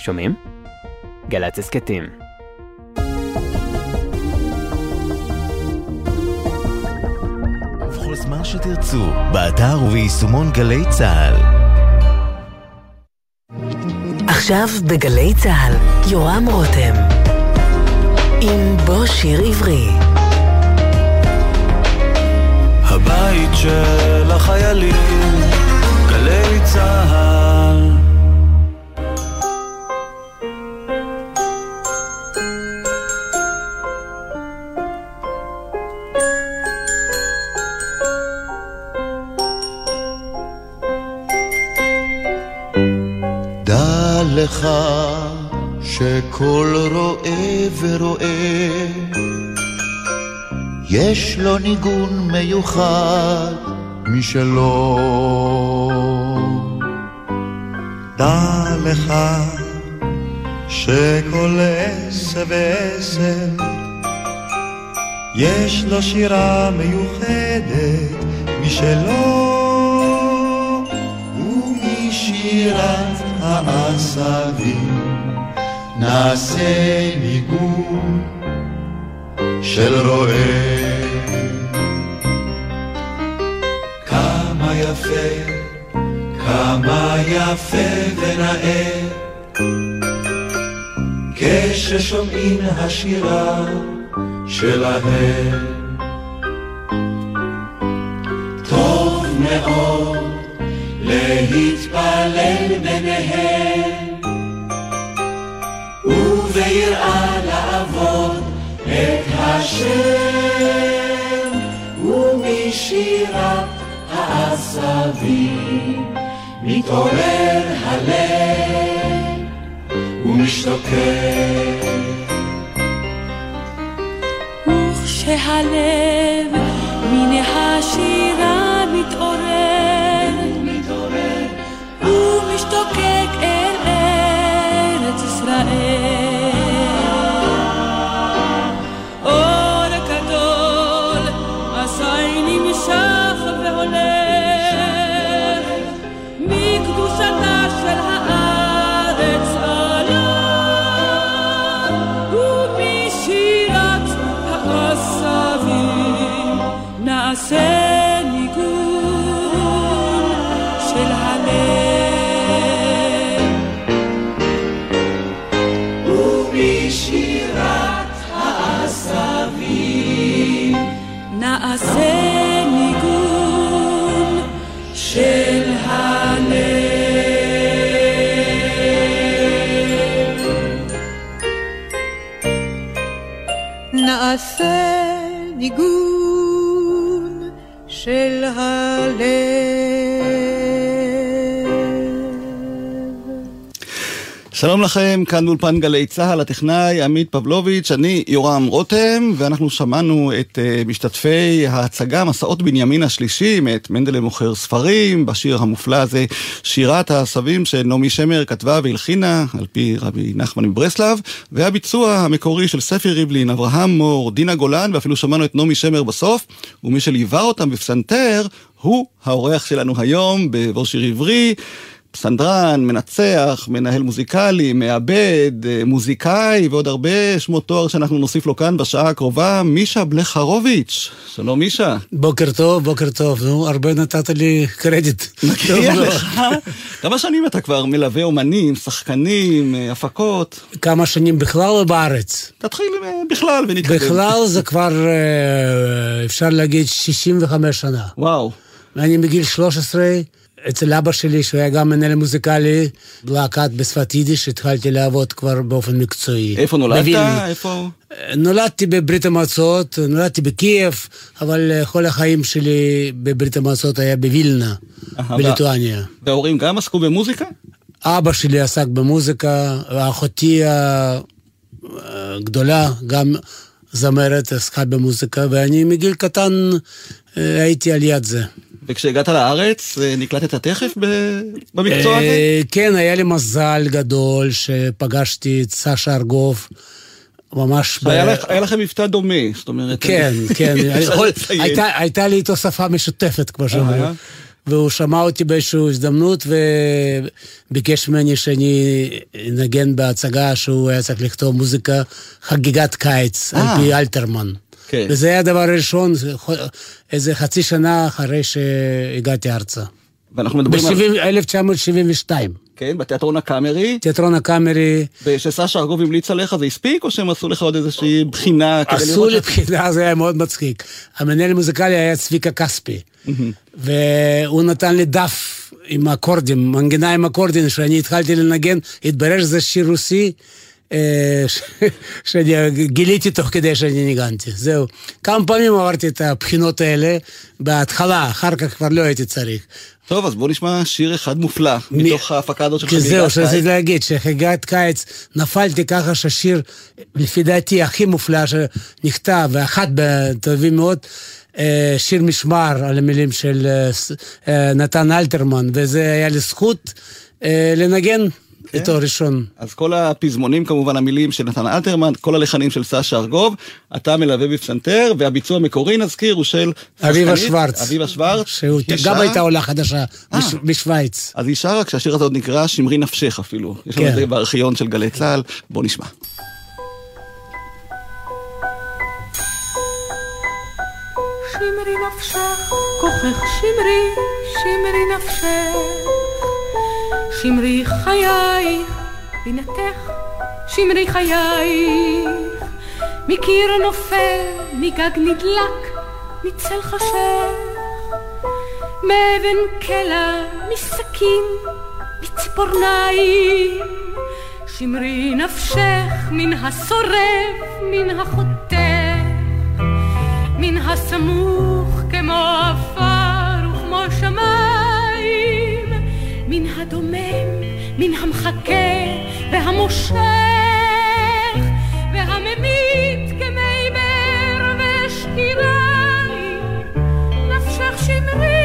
שומעים? גל"צ הסכתים. ובכל זמן שתרצו, באתר וביישומון גלי צה"ל. עכשיו בגלי צה"ל, יורם רותם. עם בוא שיר עברי. הבית של החיילים, גלי צה"ל. לך שכל רואה ורואה. יש לו ניגון מיוחד משלו. דע לך שכל עשר ועשר יש לו שירה מיוחדת משלו. ומשירת העשבים נעשה ניגון של רועה. כמה יפה, כמה יפה ונאה, כששומעים השירה שלהם. טוב מאוד להתפלל ביניהם, וביראה לעבוד את השם, ומשירת העשבים מתעורר הלב ומשתוקק. וכשהלב מן השירה מתעורר, שלום לכם, כאן באולפן גלי צה"ל, הטכנאי עמית פבלוביץ', אני יורם רותם, ואנחנו שמענו את uh, משתתפי ההצגה מסעות בנימין השלישי, מאת מנדלה מוכר ספרים, בשיר המופלא הזה, שירת העשבים שנעמי שמר כתבה והלחינה, על פי רבי נחמן מברסלב, והביצוע המקורי של ספי ריבלין, אברהם מור, דינה גולן, ואפילו שמענו את נעמי שמר בסוף, ומי שליווה אותם בפסנתר, הוא האורח שלנו היום בבוא שיר עברי. פסנדרן, מנצח, מנהל מוזיקלי, מעבד, אה, מוזיקאי ועוד הרבה שמות תואר שאנחנו נוסיף לו כאן בשעה הקרובה, מישה בלחרוביץ'. שלום מישה. בוקר טוב, בוקר טוב. נו, הרבה נתת לי קרדיט. מגיע לך. כמה שנים אתה כבר מלווה אומנים, שחקנים, אה, הפקות? כמה שנים בכלל או בארץ? תתחיל אה, בכלל ונתקדם. בכלל זה כבר, אפשר להגיד, 65 שנה. וואו. אני בגיל 13, אצל אבא שלי, שהוא היה גם מנהל מוזיקלי, להקת בשפת יידיש, התחלתי לעבוד כבר באופן מקצועי. איפה נולדת? בווילנה. איפה? נולדתי בברית המועצות, נולדתי בקייב, אבל אה, כל החיים שלי בברית המועצות היה בווילנה, בליטואניה. וההורים גם עסקו במוזיקה? אבא שלי עסק במוזיקה, ואחותי הגדולה גם זמרת, עסקה במוזיקה, ואני מגיל קטן אה, הייתי על יד זה. וכשהגעת לארץ, אה, נקלטת תכף ב- במקצוע הזה? אה, כן, היה לי מזל גדול שפגשתי את סשה ארגוב. ממש... ב- היה לך- היה לכם מבטא דומה, זאת אומרת... כן, כן. יכול-. הייתה- הייתה לי איתו שפה משותפת, כמו שאומרים. והוא שמע אותי באיזושהי הזדמנות וביקש ממני שאני אנגן בהצגה שהוא היה צריך לכתוב מוזיקה חגיגת קיץ, על אה. פי אלתרמן. כן. וזה היה הדבר הראשון, איזה חצי שנה אחרי שהגעתי ארצה. ואנחנו מדברים על... ב-1972. כן, בתיאטרון הקאמרי, תיאטרון הקאמרי, ושסשה ארגוב המליץ עליך, זה הספיק, או שהם עשו לך עוד איזושהי בחינה עשו לי בחינה, זה היה מאוד מצחיק. המנהל המוזיקלי היה צביקה כספי, והוא נתן לי דף עם אקורדים, מנגינה עם אקורדים, שאני התחלתי לנגן, התברר שזה שיר רוסי. אה, שאני גיליתי תוך כדי שאני ניגנתי, זהו. כמה פעמים עברתי את הבחינות האלה בהתחלה, אחר כך כבר לא הייתי צריך. טוב, אז בוא נשמע שיר אחד מופלא, מי- מתוך ההפקה הזאת של חגיגת זהו, קיץ. שרציתי להגיד, שחגיגת קיץ, נפלתי ככה שהשיר, לפי דעתי, הכי מופלא שנכתב, ואחת הטובים מאוד, אה, שיר משמר על המילים של אה, נתן אלתרמן, וזה היה לי זכות לנגן כן. איתו ראשון. אז כל הפזמונים כמובן, המילים של נתן אלתרמן, כל הלחנים של סשה ארגוב, אתה מלווה בפסנתר, והביצוע המקורי נזכיר הוא של... אביבה שוורץ. אביבה שוורץ. שהוא היא גם הייתה עולה חדשה אה. בש- בשוויץ. אז היא שרה כשהשיר הזה עוד נקרא שמרי נפשך אפילו. יש לנו כן. את זה בארכיון של גלי צה"ל, בוא נשמע. שמרי נפשך, כוחך שמרי, שמרי נפשך. שמרי חייך, בינתך, שמרי חייך. מקיר נופל, מגג נדלק, מצל חשך. מאבן קלע, מסכין, מציפורניים. שמרי נפשך מן השורף, מן החותך. מן הסמוך כמו עפר וכמו שמיים, מן הדומם, מן המחכה והמושך, והממית כמי בר ושקיריים, נפשך שמרי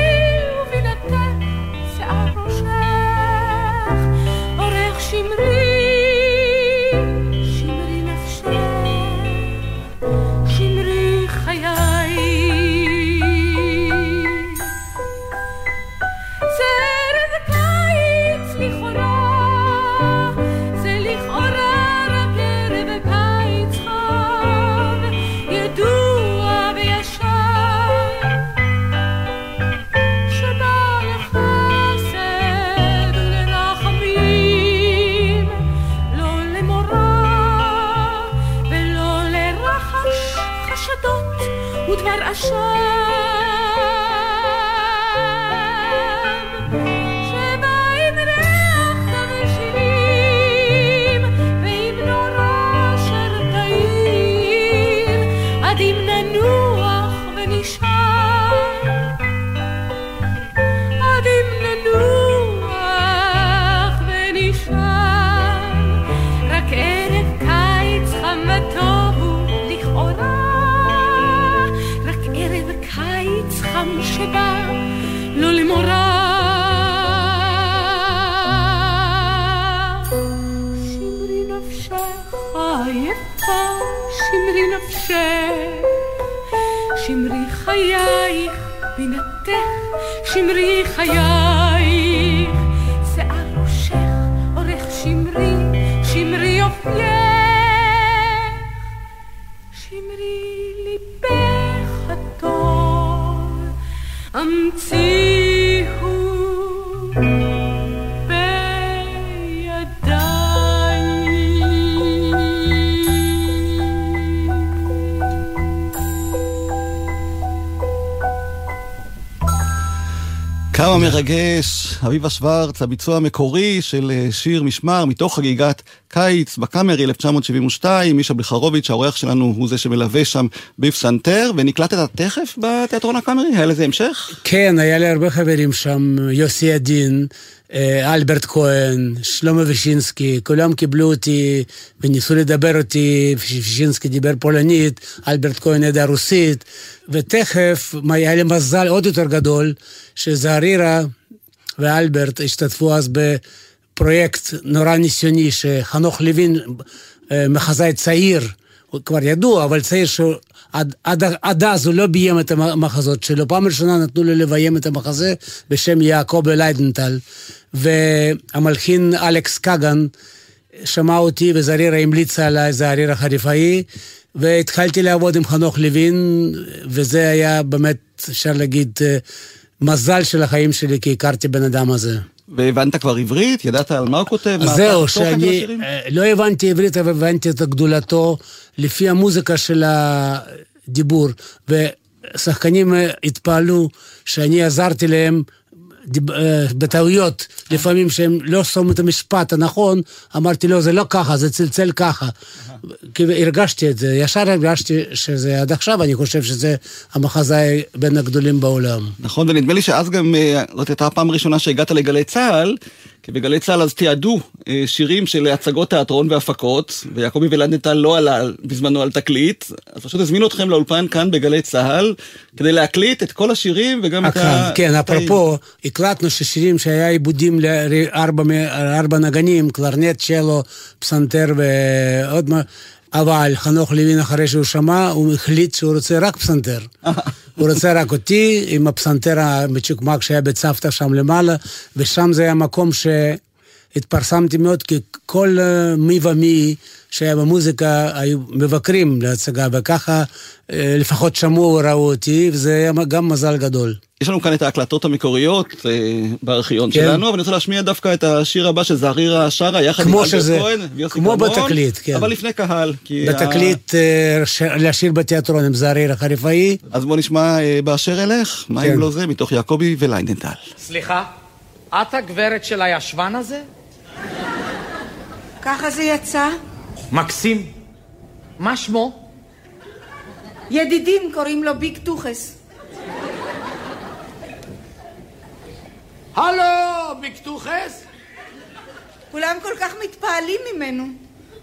מרגש, אביבה שוורץ, הביצוע המקורי של אה, שיר משמר מתוך חגיגת קיץ בקאמרי 1972, מישה בלחרוביץ', האורח שלנו הוא זה שמלווה שם בפסנתר, ונקלטת תכף בתיאטרון הקאמרי? היה לזה המשך? כן, היה לי הרבה חברים שם, יוסי עדין, אה, אלברט כהן, שלמה וישינסקי, כולם קיבלו אותי וניסו לדבר אותי, וישינסקי דיבר פולנית, אלברט כהן ידע רוסית, ותכף היה לי מזל עוד יותר גדול, שזהרירה ואלברט השתתפו אז בפרויקט נורא ניסיוני, שחנוך לוין, אה, מחזאי צעיר, הוא כבר ידוע, אבל צעיר שעד עד, עד אז הוא לא ביים את המחזות שלו. פעם ראשונה נתנו לו לביים את המחזה בשם יעקבי וליידנטל, והמלחין אלכס קאגן שמע אותי וזהרירה המליצה עליי, זהרירה חריפאי, והתחלתי לעבוד עם חנוך לוין, וזה היה באמת, אפשר להגיד, אה, מזל של החיים שלי, כי הכרתי בן אדם הזה. והבנת כבר עברית? ידעת על מה הוא כותב? זהו, שאני אה, לא הבנתי עברית, אבל הבנתי את גדולתו לפי המוזיקה של הדיבור. ושחקנים אה, התפעלו שאני עזרתי להם בטעויות, לפעמים שהם לא שמו את המשפט הנכון, אמרתי לו, זה לא ככה, זה צלצל ככה. כי הרגשתי את זה, ישר הרגשתי שזה עד עכשיו, אני חושב שזה המחזאי בין הגדולים בעולם. נכון, ונדמה לי שאז גם, אה, זאת הייתה הפעם הראשונה שהגעת לגלי צה"ל, כי בגלי צה"ל אז תיעדו אה, שירים של הצגות תיאטרון והפקות, ויעקבי ולנדנטל לא עלה בזמנו על תקליט, אז פשוט הזמינו אתכם לאולפן כאן בגלי צה"ל, כדי להקליט את כל השירים וגם את ה... כן, אפרופו, הקלטנו ששירים שהיה עיבודים לארבע נגנים, קלרנט, צ'לו, פסנתר ועוד מה. אבל חנוך לוין, אחרי שהוא שמע, הוא החליט שהוא רוצה רק פסנתר. הוא רוצה רק אותי עם הפסנתר המצ'וקמק שהיה בצוותא שם למעלה, ושם זה היה מקום שהתפרסמתי מאוד, כי כל אה, מי ומי שהיה במוזיקה היו מבקרים להצגה, וככה אה, לפחות שמעו וראו אותי, וזה היה גם מזל גדול. יש לנו כאן את ההקלטות המקוריות אה, בארכיון כן. שלנו, אבל אני רוצה להשמיע דווקא את השיר הבא של זערירה שרה, יחד עם אלבר כהן ויוסי כמו קרמון, בתקליט, כן. אבל לפני קהל. בתקליט, ה... אה, לשיר בתיאטרון עם זערירה חריפאי. אז בוא נשמע אה, באשר אלך, מה כן. אם לא זה, מתוך יעקבי וליינדנטל. סליחה, את הגברת של הישבן הזה? ככה זה יצא. מקסים. מה שמו? ידידים קוראים לו ביג טוחס. הלו, בקטוחס? כולם כל כך מתפעלים ממנו,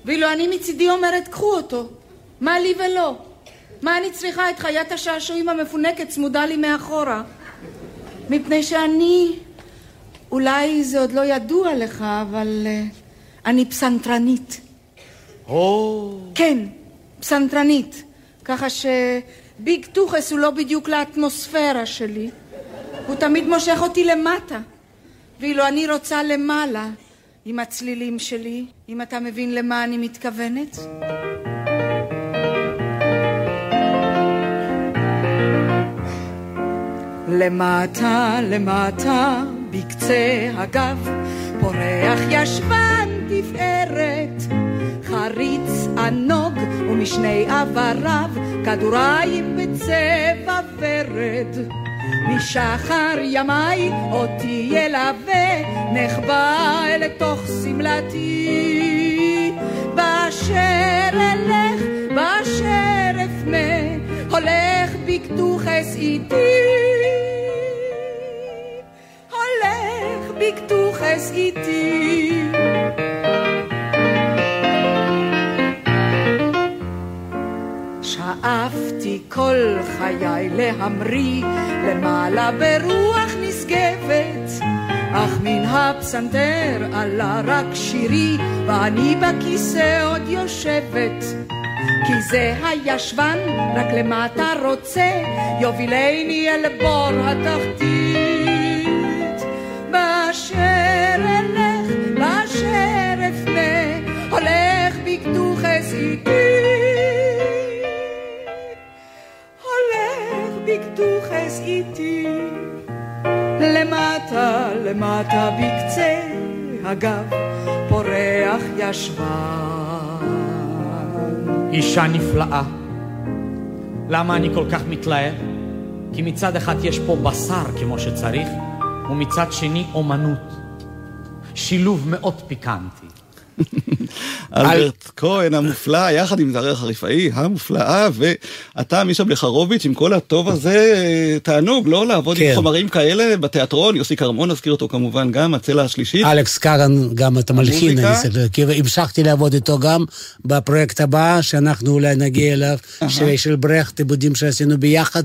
ואילו אני מצידי אומרת, קחו אותו. מה לי ולא? מה אני צריכה את חיית השעשועים המפונקת צמודה לי מאחורה? מפני שאני, אולי זה עוד לא ידוע לך, אבל uh, אני פסנתרנית. או... Oh. כן, פסנתרנית. ככה שביג טוחס הוא לא בדיוק לאטמוספירה שלי. הוא תמיד מושך אותי למטה, ואילו אני רוצה למעלה עם הצלילים שלי, אם אתה מבין למה אני מתכוונת. למטה, למטה, בקצה הגב, פורח ישבן תפארת, חריץ ענוג ומשני עבריו, כדוריים בצבע ורד. משחר ימיי אותי ילווה, נחבא אל תוך שמלתי. באשר אלך, באשר אפנה, הולך בקדוחס איתי. בקדוחס איתי. שאפתי כל חיי להמריא למעלה ברוח נשגבת אך מן הפסנתר עלה רק שירי ואני בכיסא עוד יושבת. כי זה הישבן רק למטה רוצה? יובילני אל בור התחתית איתי למטה, למטה בקצה הגב פורח ישבן. אישה נפלאה. למה אני כל כך מתלהב? כי מצד אחד יש פה בשר כמו שצריך, ומצד שני אומנות. שילוב מאוד פיקנטי. אלברט כהן המופלא, יחד עם זרח חריפאי המופלאה, ואתה, מישה בלחרוביץ', עם כל הטוב הזה, תענוג, לא לעבוד עם כן. חומרים כאלה בתיאטרון, יוסי כרמון, נזכיר אותו כמובן גם, הצלע השלישית. אלכס קארן, גם את המלחין, המשכתי לעבוד איתו גם בפרויקט הבא, שאנחנו אולי נגיע אליו, של ברכט, עיבודים שעשינו ביחד.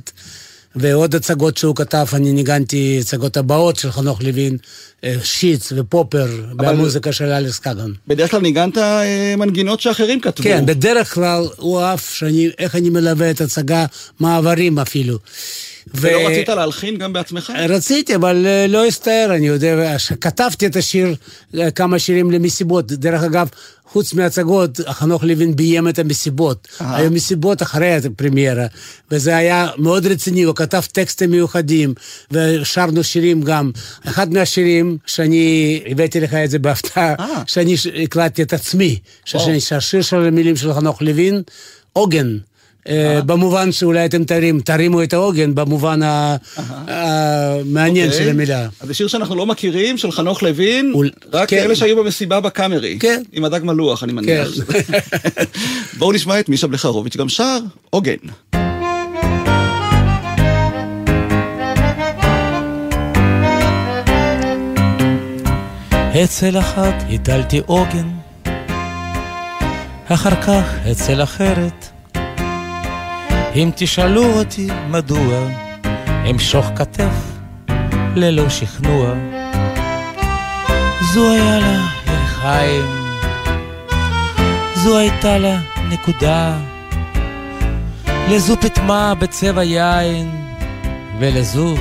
ועוד הצגות שהוא כתב, אני ניגנתי הצגות הבאות של חנוך לוין, אה, שיץ ופופר במוזיקה של אלכס קאגן. בדרך כלל ניגנת אה, מנגינות שאחרים כתבו. כן, בדרך כלל הוא אהב שאני, איך אני מלווה את הצגה, מעברים אפילו. ולא ו... רצית להלחין גם בעצמך? רציתי, אבל אה, לא הסתער, אני יודע, כתבתי את השיר, אה, כמה שירים למסיבות. דרך אגב, חוץ מהצגות, חנוך לוין ביים את המסיבות. היו מסיבות אחרי הפרמיירה, וזה היה מאוד רציני, הוא כתב טקסטים מיוחדים, ושרנו שירים גם. אחד מהשירים, שאני הבאתי לך את זה בהפתעה, שאני הקלטתי את עצמי, שהשיר של המילים של חנוך לוין, עוגן. אה, במובן שאולי אתם תרים, תרימו את העוגן במובן המעניין אוקיי. של המילה. אז זה שיר שאנחנו לא מכירים, של חנוך לוין, רק כן. אלה שהיו במסיבה בקאמרי. כן. עם הדג מלוח, אני מניח. כן. בואו נשמע את מישה בלחרוביץ' גם שר עוגן. אצל אחת הטלתי עוגן, אחר כך אצל אחרת. אם תשאלו אותי מדוע, אמשוך כתף ללא שכנוע. זו היה לה ירחיים, זו הייתה לה נקודה. לזו פטמה בצבע יין, ולזו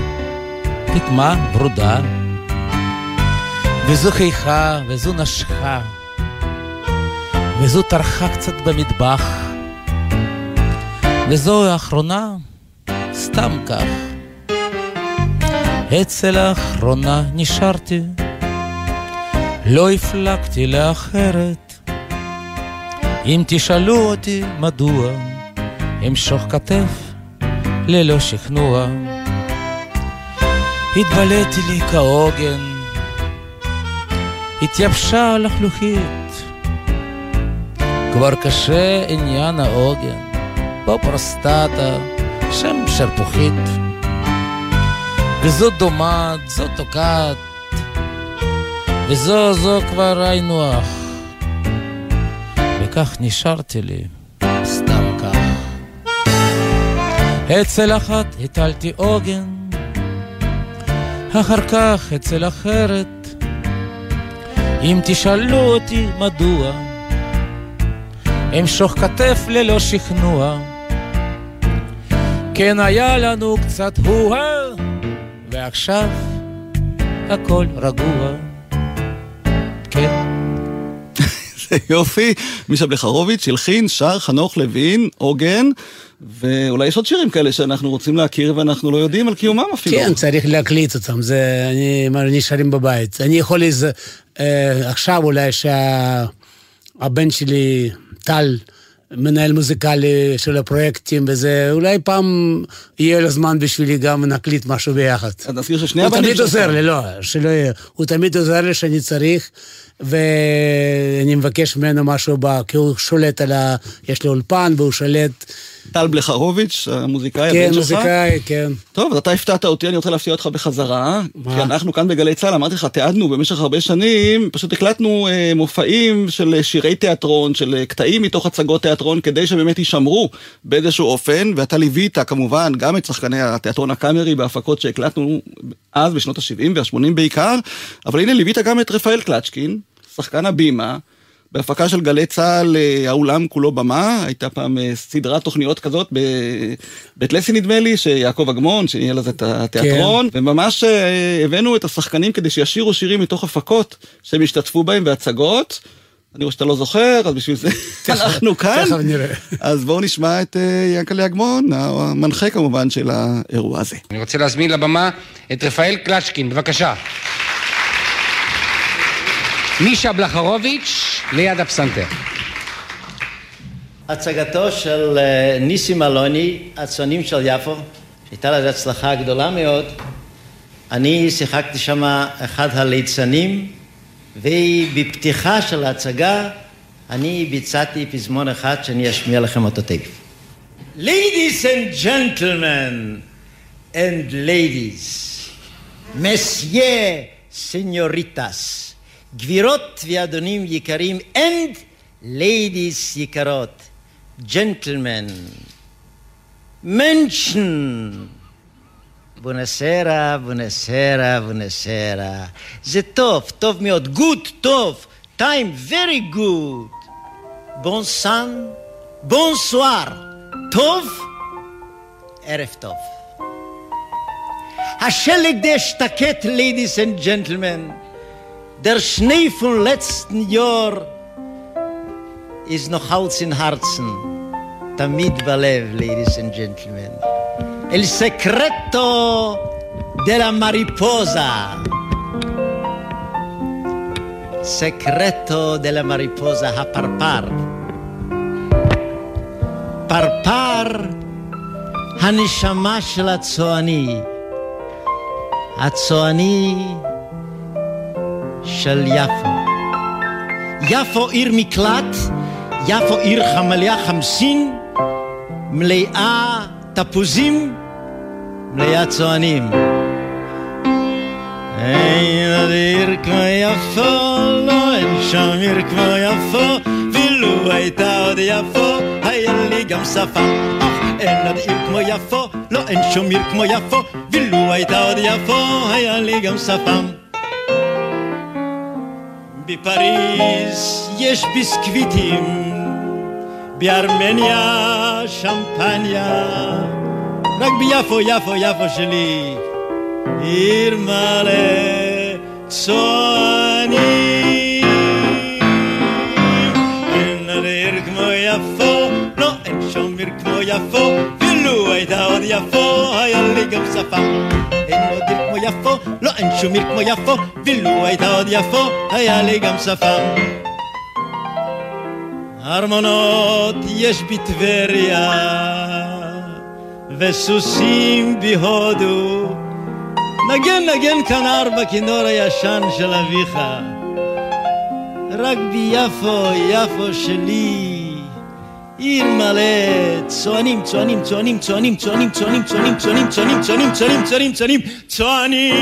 פטמה ברודה. וזו חייכה, וזו נשכה, וזו טרחה קצת במטבח. וזו האחרונה, סתם כך. אצל האחרונה נשארתי, לא הפלגתי לאחרת. אם תשאלו אותי מדוע, אמשוך כתף ללא שכנוע. התבלאתי לי כעוגן, התייבשה הלכלוכית, כבר קשה עניין העוגן. או פרוסטטה, שם שרפוחית. וזו דומעת, זו תוקעת, וזו זו כבר היינו הך. וכך נשארתי לי, סתם כך. אצל אחת הטלתי עוגן, אחר כך אצל אחרת. אם תשאלו אותי מדוע, אמשוך כתף ללא שכנוע. כן היה לנו קצת הוהה, ועכשיו הכל רגוע. כן. זה יופי, מישה בלחרוביץ', הלחין, שר, חנוך לוין, עוגן, ואולי יש עוד שירים כאלה שאנחנו רוצים להכיר ואנחנו לא יודעים על קיומם אפילו. כן, צריך להקליט אותם, זה, אני, נשארים בבית. אני יכול איזה, אה, עכשיו אולי שהבן שלי, טל, מנהל מוזיקלי של הפרויקטים וזה, אולי פעם יהיה לו זמן בשבילי גם נקליט משהו ביחד. נזכיר ששני הבנים שלך. הוא תמיד עוזר לי, לא, שלא יהיה. הוא תמיד עוזר לי שאני צריך, ואני מבקש ממנו משהו, כי הוא שולט על ה... יש לו אולפן והוא שולט. טל בלחרוביץ', המוזיקאי, כן, מוזיקאי, כן. טוב, אז אתה הפתעת אותי, אני רוצה להפתיע אותך בחזרה. מה? כי אנחנו כאן בגלי צה"ל, אמרתי לך, תיעדנו במשך הרבה שנים, פשוט הקלטנו אה, מופעים של אה, שירי תיאטרון, של אה, קטעים מתוך הצגות תיאטרון, כדי שבאמת יישמרו באיזשהו אופן, ואתה ליווית כמובן גם את שחקני התיאטרון הקאמרי בהפקות שהקלטנו אז, בשנות ה-70 וה-80 בעיקר, אבל הנה ליווית גם את רפאל קלצ'קין, שחקן הבימה. בהפקה של גלי צה"ל, אה, האולם כולו במה, הייתה פעם אה, סדרת תוכניות כזאת בבית לסי נדמה לי, שיעקב אגמון, שניהל לזה את התיאטרון, כן. וממש אה, הבאנו את השחקנים כדי שישירו שירים מתוך הפקות שהם השתתפו בהם בהצגות. אני רואה שאתה לא זוכר, אז בשביל זה אנחנו כאן. תכף נראה. אז בואו נשמע את ינקלה אגמון, המנחה כמובן של האירוע הזה. אני רוצה להזמין לבמה את רפאל קלצ'קין, בבקשה. מישה בלחרוביץ' ליד הפסנתר. הצגתו של אה, ניסים אלוני, הצוענים של יפו, הייתה לזה הצלחה גדולה מאוד. אני שיחקתי שם אחד הליצנים, ובפתיחה של ההצגה אני ביצעתי פזמון אחד שאני אשמיע לכם אותו תכף. Ladies and gentlemen and ladies, messieurs, señoritas, גבירות ואדונים יקרים, and ladies יקרות, gentlemen, mention, בונסרה, בונסרה, בונסרה. זה טוב, טוב מאוד. גוד, טוב. טיים, very good. בונסן, בונסואר. טוב, ערב טוב. השלג דשתקט, ladies and gentlemen. Der Schnee von letzten Jahr ist noch Hals in Herzen. Tamid balev, ladies and gentlemen. El secreto de la mariposa. Secreto de la mariposa הפרפר. פרפר הנשמה של הצועני. הצועני של יפו. יפו עיר מקלט, יפו עיר חמליה חמסין, מלאה תפוזים, מלאה צוענים. אין עוד עיר כמו יפו, לא אין שם עיר כמו יפו, ואילו הייתה עוד יפו, היה לי גם שפה. אין עוד עיר כמו יפו, לא אין שום עיר כמו יפו, ואילו הייתה עוד יפו, היה לי גם שפם. בפריז יש ביסקוויטים, בארמניה שמפניה, רק ביפו, יפו, יפו שלי, עיר מלא צוענים. אין עוד עיר כמו יפו, לא אין שום עיר כמו יפו, ולו הייתה עוד יפו, היה לי גם שפה. אין עוד עיר כמו יפו, לא אין שום עיר כמו יפו, ולו הייתה עוד יפו, היה לי גם שפה. ארמונות יש בטבריה, וסוסים בהודו. נגן נגן כנר בכינור הישן של אביך. רק ביפו, יפו שלי, מלא צוענים, צוענים, צוענים, צוענים, צוענים, צוענים, צוענים, צוענים, צוענים, צוענים, צוענים, צוענים, צוענים, צוענים.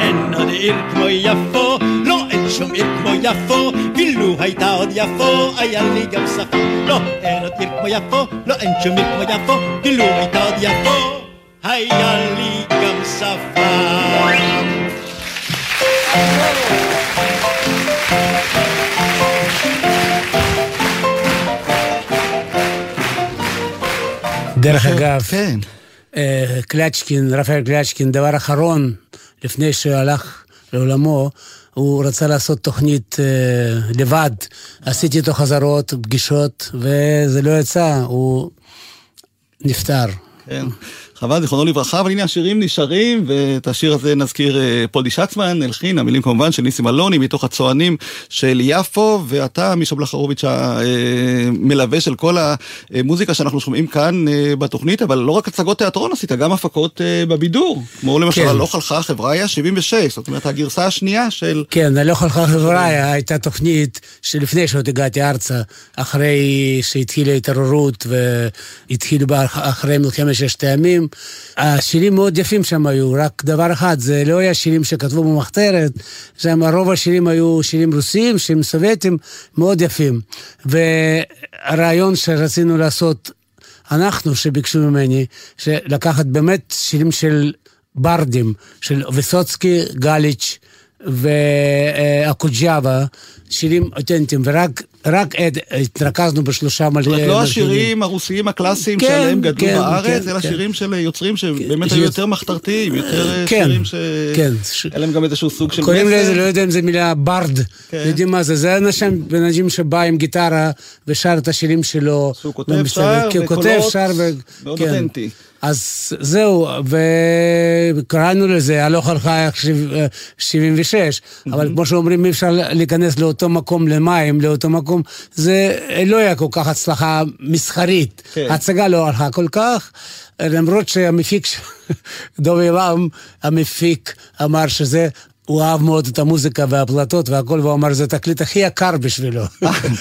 אין עוד עיר כמו יפו, לא אין שום עיר כמו יפו, ואילו הייתה עוד יפו, היה לי גם שפה. לא, אין עוד עיר כמו יפו, לא אין שום עיר כמו יפו, ואילו הייתה עוד יפו, היה לי גם שפה. דרך אגב, אה, קלצ'קין, רפאל קלצ'קין, דבר אחרון, לפני שהוא הלך לעולמו, הוא רצה לעשות תוכנית אה, לבד. עשיתי איתו חזרות, פגישות, וזה לא יצא, הוא נפטר. כן. חבל, זיכרונו לברכה, אבל הנה השירים נשארים, ואת השיר הזה נזכיר אה, פולי שצמן, הלחין, המילים כמובן של ניסים אלוני, מתוך הצוענים של יפו, ואתה, מישה בלחרוביץ', המלווה של כל המוזיקה שאנחנו שומעים כאן אה, בתוכנית, אבל לא רק הצגות תיאטרון עשית, גם הפקות אה, בבידור, כמו למשל, כן. הלוך הלכה חבריה 76, זאת אומרת, הגרסה השנייה של... כן, הלוך הלכה חבריה הייתה תוכנית שלפני שעוד הגעתי ארצה, אחרי שהתחילה התעוררות והתחילו בה אחרי מלחמת ששת הימים. השירים מאוד יפים שם היו, רק דבר אחד, זה לא היה שירים שכתבו במחתרת, שם רוב השירים היו שירים רוסיים, שירים סובייטים, מאוד יפים. והרעיון שרצינו לעשות, אנחנו, שביקשו ממני, לקחת באמת שירים של ברדים, של ויסוצקי, גליץ' ואקוג'אווה, שירים אותנטיים, ורק רק התרכזנו בשלושה מלחינים. זאת אומרת, לא השירים הרוסיים הקלאסיים כן, שעליהם גדלו כן, בארץ, כן, אלא כן. שירים של יוצרים שבאמת היו יותר מחתרתיים, יותר כן, שירים ש... כן. היה להם גם איזשהו סוג של... קוראים לזה, לא יודע אם זה מילה ברד, כן. יודעים מה זה, זה אנשים, בן אדם שבא עם גיטרה ושר את השירים שלו. שהוא כותב שר, וקולות, מאוד אותנטי. אז זהו, וקראנו לזה הלוך הלכה 76, אבל כמו שאומרים, אי אפשר להיכנס לאותו מקום למים, לאותו מקום, זה לא היה כל כך הצלחה מסחרית. כן. ההצגה לא הלכה כל כך, למרות שהמפיק, דובי רם, המפיק, אמר שזה הוא אהב מאוד את המוזיקה וההקלטות והכל, והוא אמר, זה התקליט הכי יקר בשבילו.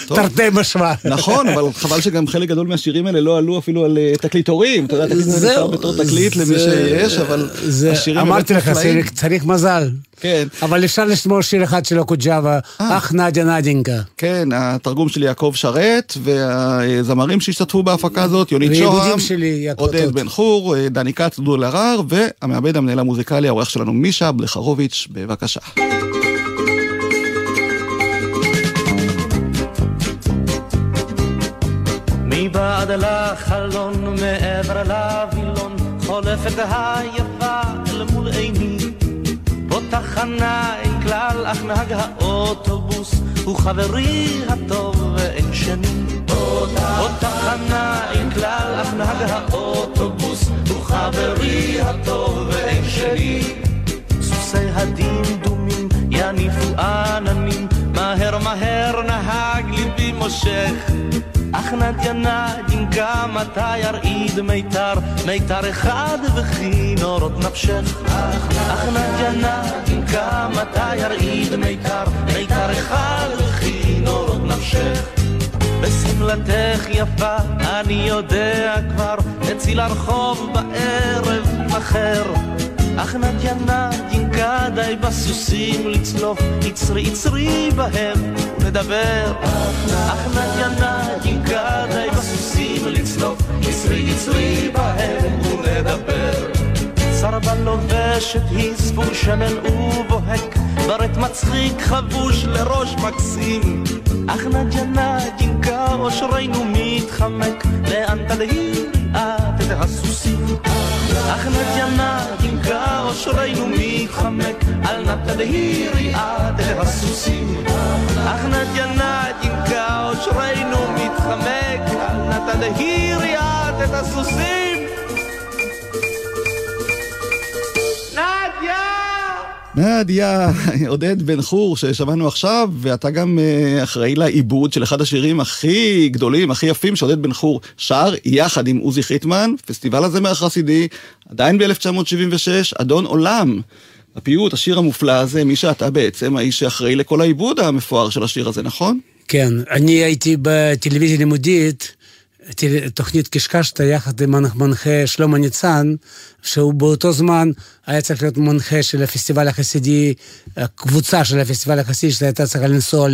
תרתי משמע. נכון, אבל חבל שגם חלק גדול מהשירים האלה לא עלו אפילו על אה, תקליטורים. אתה יודע, תקליט זה נשאר בתור תקליט למי שיש, אבל השירים אמרתי לך, צריך מזל. כן. אבל אפשר לשמור שיר אחד של אקוג'אווה, אך נדיה נדינקה. כן, התרגום של יעקב שרת, והזמרים שהשתתפו בהפקה הזאת, יונית שוהם, עודד בן חור, דני כץ, דודו אלהרר, והמעבד המנהל המוזיקלי, העורך שלנו מישה בלחרוביץ', בבקשה. מבעד לחלון מעבר לווילון חולפת היפה אל מול עיני בתחנה אין כלל, אך נהג האוטובוס הוא חברי הטוב ואין שני. בתחנה אין כלל, אך נהג האוטובוס הוא חברי הטוב ואין שני. הדמדומים יניפו עננים, מהר מהר נהג ליבי מושך. אך נדיה נדינקה מתי ירעיד מיתר, מיתר אחד וכי נורות נפשך. אך נדיה נדינקה מתי ירעיד מיתר, מיתר אחד וכי נורות נפשך. בשמלתך יפה אני יודע כבר, אצי לרחוב בערב אחר. אך נדיה נדינקה די בסוסים לצלוף, יצרי יצרי בהם ולדבר. אך נדיה נדינקה די בסוסים לצלוף, יצרי יצרי בהם ולדבר. צרבה לובשת היא ספור שמן ובוהק, ברט מצחיק חבוש לראש מקסים. אך נדיה נדינקה אושרנו מתחמק, לאן תדהי את הסוסים. אך נדיה נדינקה אושרנו מתחמק, אל נא תדהירי את את הסוסים. אך נדיה נדינקה אושרנו מתחמק, אל נא תדהירי את את הסוסים. נדיה, עודד בן חור ששמענו עכשיו, ואתה גם uh, אחראי לעיבוד של אחד השירים הכי גדולים, הכי יפים שעודד בן חור שר יחד עם עוזי חיטמן, פסטיבל הזמר החסידי, עדיין ב-1976, אדון עולם. הפיוט, השיר המופלא הזה, מי שאתה בעצם האיש שאחראי לכל העיבוד המפואר של השיר הזה, נכון? כן, אני הייתי בטלוויזיה לימודית. תוכנית קשקשת יחד עם מנחה שלמה ניצן, שהוא באותו זמן היה צריך להיות מנחה של הפסטיבל החסידי, הקבוצה של הפסטיבל החסידי שהייתה צריכה לנסוע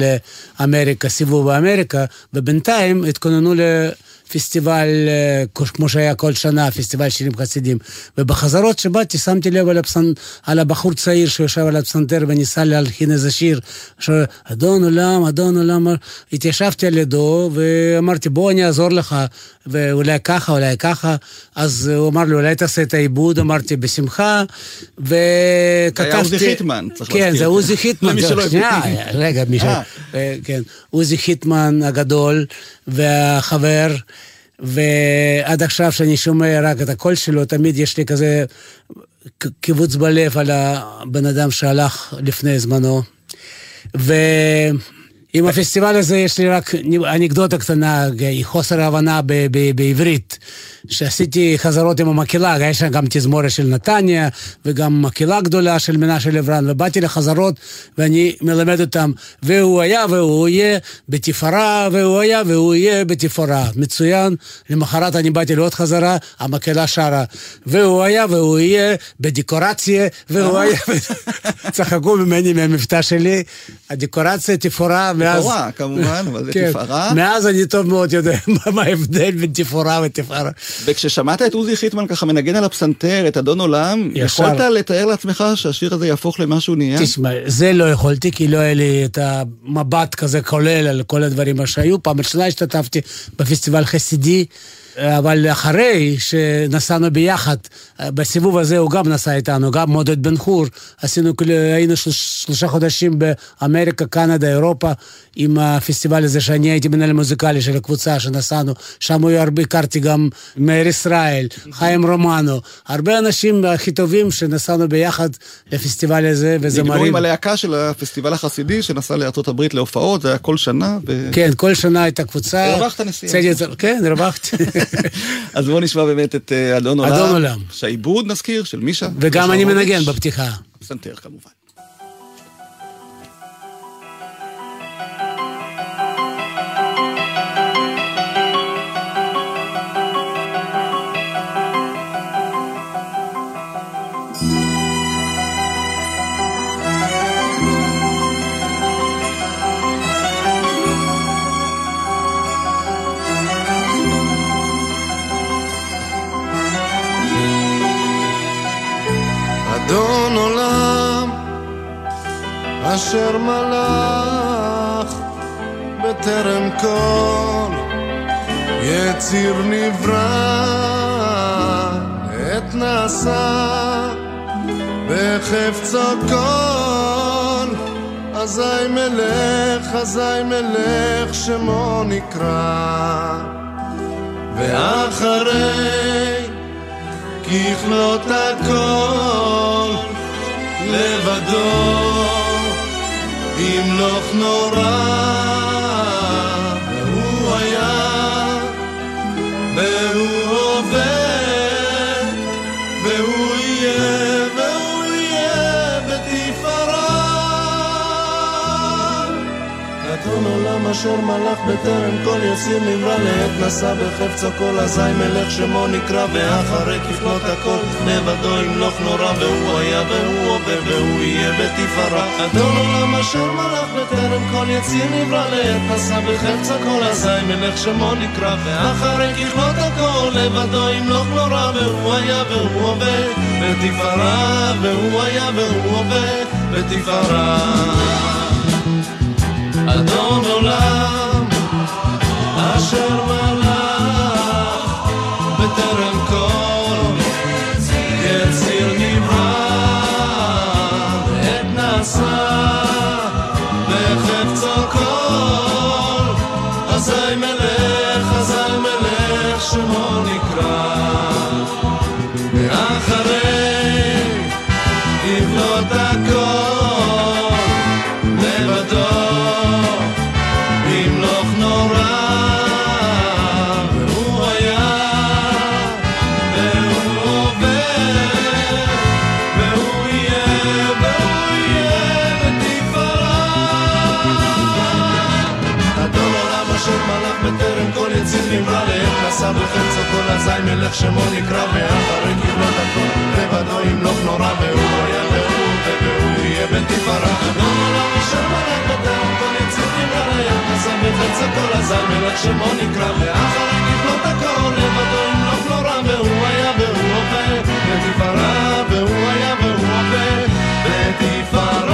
לאמריקה, סיבוב באמריקה, ובינתיים התכוננו לפסטיבל, כמו שהיה כל שנה, פסטיבל שירים חסידים. ובחזרות שבאתי שמתי לב על, הפסנ... על הבחור צעיר שיושב על הפסנתר וניסה להלחין איזה שיר, שאדון עולם, אדון עולם, התיישבתי על ידו ואמרתי בוא אני אעזור לך, ואולי ככה, אולי ככה, אז הוא אמר לי אולי תעשה את העיבוד, אמרתי בשמחה, וכתבתי... זה היה עוזי חיטמן, צריך להזכיר. כן, זה עוזי חיטמן. למי שלא שנייה, רגע, מי ש... כן, עוזי חיטמן הגדול והחבר. ועד עכשיו שאני שומע רק את הקול שלו, תמיד יש לי כזה קיבוץ בלב על הבן אדם שהלך לפני זמנו. ועם הפסטיבל הזה יש לי רק אנקדוטה קטנה, חוסר הבנה בעברית. שעשיתי חזרות עם המקהלה, היה שם גם תזמורת של נתניה, וגם מקהלה גדולה של מנשה לברן, ובאתי לחזרות, ואני מלמד אותם, והוא היה והוא יהיה בתפארה, והוא היה והוא יהיה בתפארה. מצוין, למחרת אני באתי לעוד חזרה, המקהלה שרה, והוא היה והוא יהיה בדקורציה, והוא היה... צחקו ממני מהמבטא שלי, הדקורציה, תפארה, מאז... תפארה, כמובן, אבל זה תפארה. מאז אני טוב מאוד יודע מה ההבדל בין תפארה ותפארה. וכששמעת את עוזי חיטמן ככה מנגן על הפסנתר, את אדון עולם. יכולת לתאר לעצמך שהשיר הזה יהפוך למה שהוא נהיה? תשמע, זה לא יכולתי, כי לא היה לי את המבט כזה כולל על כל הדברים שהיו. פעם ראשונה השתתפתי בפסטיבל חסידי. אבל אחרי שנסענו ביחד, בסיבוב הזה הוא גם נסע איתנו, גם מודד בן חור, עשינו, היינו שלושה חודשים באמריקה, קנדה, אירופה, עם הפסטיבל הזה שאני הייתי מנהל מוזיקלי של הקבוצה שנסענו, שם הכרתי גם מאיר ישראל, חיים רומנו, הרבה אנשים הכי טובים שנסענו ביחד לפסטיבל הזה, וזה מרים. נגנו עם הלהקה של הפסטיבל החסידי שנסע לארה"ב להופעות, זה היה כל שנה. ו... כן, כל שנה הייתה קבוצה. הרווחת נסיעה. כן, הרווחתי. אז בואו נשמע באמת את אדון עולם. אדון עולם. שהעיבוד, נזכיר, של מישה. וגם אני מנגן בפתיחה. פסנתר כמובן. אדון עולם אשר מלך בטרם כל יציר נברא את נעשה בחפצו כל אזי מלך אזי מלך שמו נקרא ואחרי ככלות הכל לבדו. ימלוך נורא אדון עולם אשר מלך בטרם כל יסיר נברא לעת נשא בחפצו כל אזי מלך שמו נקרא ואחרי ככלות הכל לבדו ימלוך נורא והוא היה והוא הווה והוא יהיה בתפארה. אדון עולם אשר מלך בטרם כל יציר נברא לעת נשא בחפצו כל אזי מלך שמו נקרא ואחרי ככלות הכל לבדו ימלוך נורא והוא היה והוא הווה בתפארה והוא היה והוא הווה בתפארה אדון עולם אשר מלך מלך שמו נקרא ואחרי כבלות הכל לבדו ימלוך נורא והוא היה והוא והוא יהיה בתפארה אדון עולם אשר מלך בטרם כל יציר נברא לעת נשא בחפצו כל אזי מלך שמו נקרא ואחרי כבלות הכל לבדו ימלוך נורא והוא היה והוא הווה. בתפארה והוא היה והוא הווה. בתפארה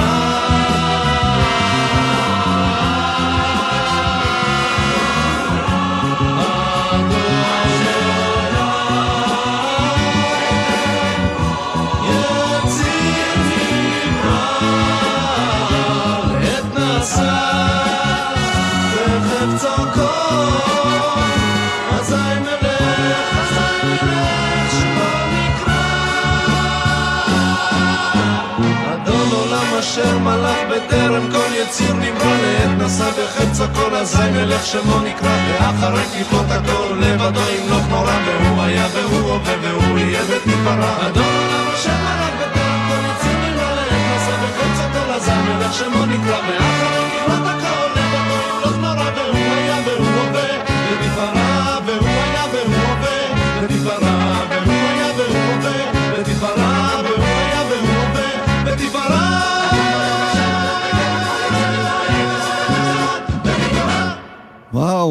בטרם כל יציר נברא לעת נשא בחפצו כל אזי מלך שמו נקרא ואחרי ככלות הכל לבדו ימלוך נורא והוא היה והוא הווה והוא יהיה בתפארה אדון עולם אשר מלך בטרם כל יציר נברא לעת נשא בחפצו כל אזי מלך שמו נקרא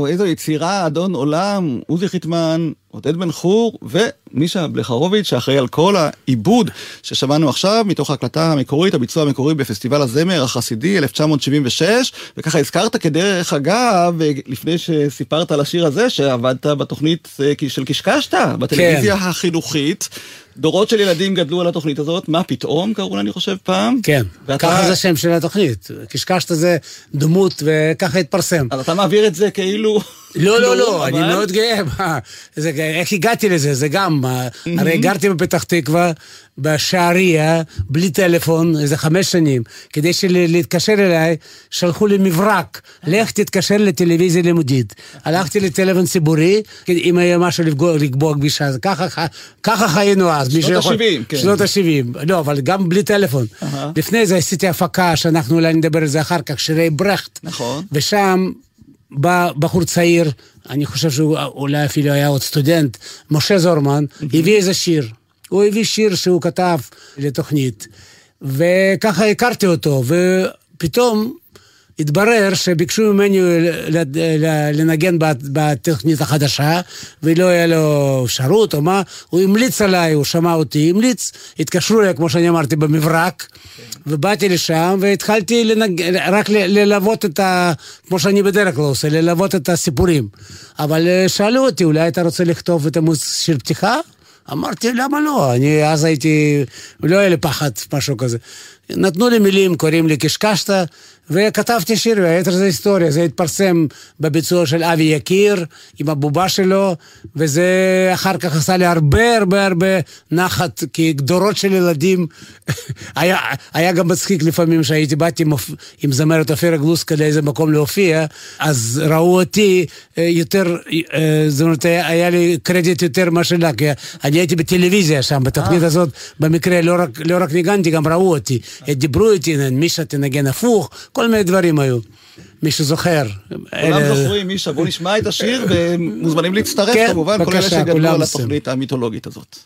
איזו יצירה, אדון עולם, עוזי חיטמן, עודד בן חור ומישה בלחרוביץ', שאחראי על כל העיבוד ששמענו עכשיו, מתוך ההקלטה המקורית, הביצוע המקורי בפסטיבל הזמר החסידי 1976, וככה הזכרת כדרך אגב, לפני שסיפרת על השיר הזה, שעבדת בתוכנית אה, של קשקשת, בטלוויזיה כן. החינוכית. דורות של ילדים גדלו על התוכנית הזאת, מה פתאום קראו לה, אני חושב, פעם. כן, ואתה... ככה זה שם של התוכנית. קשקשת זה דמות, וככה התפרסם. אז אתה מעביר את זה כאילו... לא, לא, לא, אני מאוד גאה. זה, איך הגעתי לזה? זה גם, הרי גרתי בפתח תקווה, בשעריה, בלי טלפון, איזה חמש שנים. כדי להתקשר אליי, שלחו לי מברק, לך תתקשר לטלוויזיה לימודית. הלכתי לטלפון ציבורי, אם היה משהו לקבוע כבישה, ככה חיינו אז. שנות ה-70, כן. שנות ה-70, לא, אבל גם בלי טלפון. לפני זה עשיתי הפקה, שאנחנו אולי נדבר על זה אחר כך, שירי ברכט. נכון. ושם... בא בחור צעיר, אני חושב שהוא אולי אפילו היה עוד סטודנט, משה זורמן, הביא איזה שיר. הוא הביא שיר שהוא כתב לתוכנית, וככה הכרתי אותו, ופתאום התברר שביקשו ממני לנגן בתוכנית החדשה, ולא היה לו אפשרות או מה, הוא המליץ עליי, הוא שמע אותי, המליץ, התקשרו אליי, כמו שאני אמרתי, במברק, ובאתי לשם והתחלתי לנג... רק ללוות את ה... כמו שאני בדרך כלל עושה, ללוות את הסיפורים. אבל אה, שאלו אותי, אולי אתה רוצה לכתוב את המוס של פתיחה? אמרתי, למה לא? אני אז הייתי, לא היה לי פחד, משהו כזה. נתנו לי מילים, קוראים לי קשקשתא, וכתבתי שיר, והיתר זה היסטוריה, זה התפרסם בביצוע של אבי יקיר, עם הבובה שלו, וזה אחר כך עשה לי הרבה הרבה הרבה נחת, כי גדורות של ילדים, היה, היה גם מצחיק לפעמים שהייתי באתי עם, עם זמרת אופירה גלוסקה לאיזה מקום להופיע, אז ראו אותי אה, יותר, אה, זאת אומרת, היה לי קרדיט יותר מה שלה, כי אני הייתי בטלוויזיה שם, בתוכנית אה. הזאת, במקרה לא רק, לא רק ניגנתי, גם ראו אותי, דיברו איתי, מישה תנגן הפוך. כל מיני דברים היו. מי שזוכר. כולם זוכרים, מישה, בואו נשמע את השיר ומוזמנים להצטרף כן, כמובן, כל אלה שגדלו על התוכנית המיתולוגית הזאת.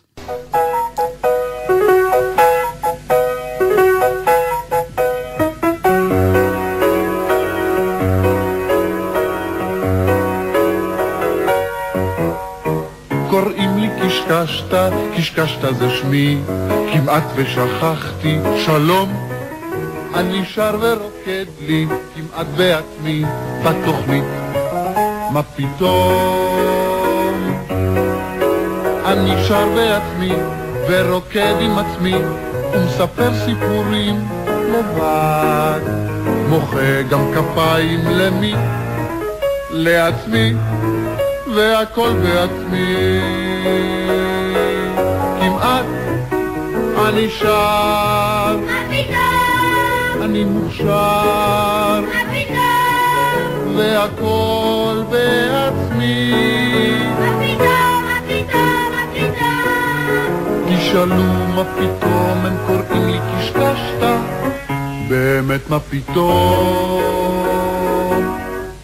קשקשת, קשקשת זה שמי, כמעט ושכחתי, שלום. אני שר ורוקד לי כמעט בעצמי בתוכנית. מה פתאום? אני שר בעצמי ורוקד עם עצמי ומספר סיפורים לבד. מוחא גם כפיים למי? לעצמי והכל בעצמי. כמעט אני שר. אני מוכשר, והכל בעצמי. תשאלו מה פתאום הם קוראים לי קשקשת, באמת מה פתאום,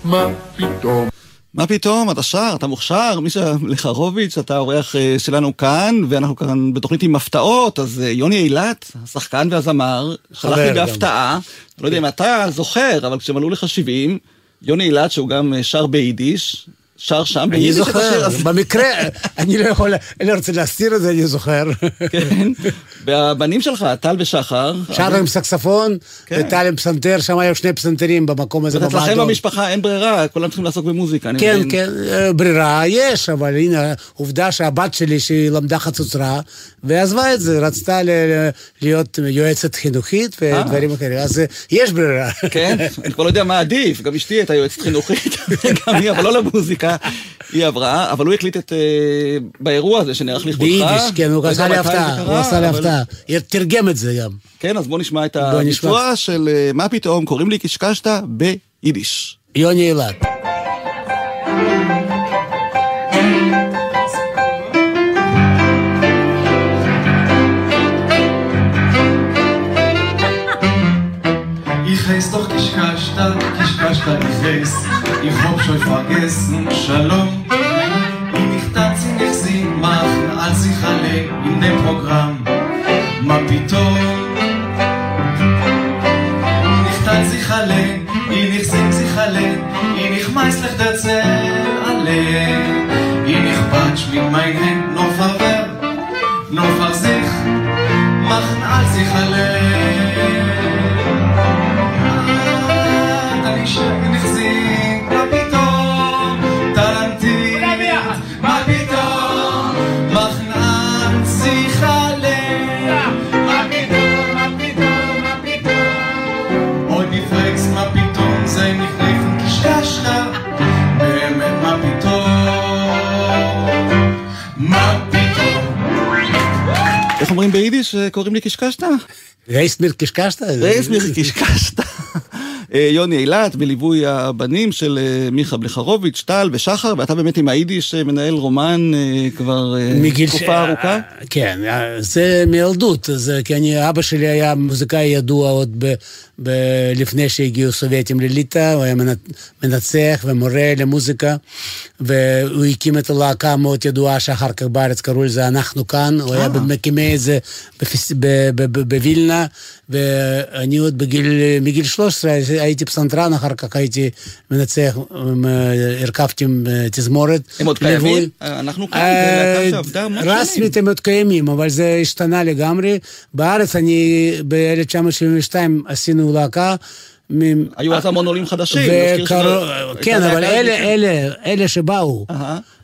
מה פתאום. מה פתאום, אתה שר, אתה מוכשר, מישה לחרוביץ', אתה האורח אה, שלנו כאן, ואנחנו כאן בתוכנית עם הפתעות, אז אה, יוני אילת, השחקן והזמר, שלח לי בהפתעה, לא יודע אם אתה זוכר, אבל עלו לך 70, יוני אילת, שהוא גם אה, שר ביידיש, שר שם השיר הזה. במקרה, אני לא יכול, אני רוצה להסתיר את זה, אני זוכר. כן, והבנים שלך, טל ושחר. שחר עם סקספון, כן. וטל עם פסנתר, שם היו שני פסנתרים במקום הזה בוועדות. אצלכם במשפחה אין ברירה, כולם צריכים לעסוק במוזיקה, אני כן. כן, כן, ברירה יש, אבל הנה, עובדה שהבת שלי, שהיא למדה חצוצרה, ועזבה את זה, רצתה להיות יועצת חינוכית ודברים כאלה, אז יש ברירה. כן, אני כבר לא יודע מה עדיף, גם אשתי הייתה יועצת חינוכית, גם היא, אבל לא למוזיקה. היא עברה, אבל הוא הקליט את... אה, באירוע הזה שנערך לכבודך. ביידיש, כן, הוא עשה לי הפתעה, הוא עשה לי הפתעה. תרגם את זה גם. כן, אז בוא נשמע את הביצוע של אה, מה פתאום, קוראים לי קשקשת ביידיש. יוני אילת. Ich heiß doch Kischkasta, Kischkasta, ich heiß Ich hab schon vergessen, Shalom Ich nicht tanzen, ich sing, machen als ich allein in dem Programm מה פתאום Ich tanz ich allein, ich nicht sing sich allein Ich nicht meißlich erzähl allein Ich nicht patsch mit mein Händen noch verwehr Noch für sich, machen als ich allein אומרים ביידיש? קוראים לי קשקשתא? רייסמיר קשקשתא? רייסמיר קשקשתא. אה, יוני אילת, בליווי הבנים של אה, מיכה בלחרוביץ', טל ושחר, ואתה באמת עם היידיש אה, מנהל רומן כבר תקופה ש... ארוכה? כן, זה מילדות, זה, כי אני, אבא שלי היה מוזיקאי ידוע עוד ב... לפני שהגיעו סובייטים לליטא, הוא היה מנ- מנצח ומורה למוזיקה, והוא הקים את הלהקה המאוד ידועה שאחר כך בארץ קראו לזה אנחנו כאן, הוא היה אה. מקימי את זה בווילנה, ואני עוד בגיל, מגיל 13 הייתי פסנתרן, אחר כך הייתי מנצח, הרכבתי עם תזמורת. הם עוד. קיימים? אנחנו כאן, אה, שנים. רסמית הם עוד קיימים, אבל זה השתנה לגמרי. בארץ אני, ב-1972 עשינו להקה. מ- היו אז המון עולים חדשים, הייתה כן, אבל אלה. אלה, אלה שבאו,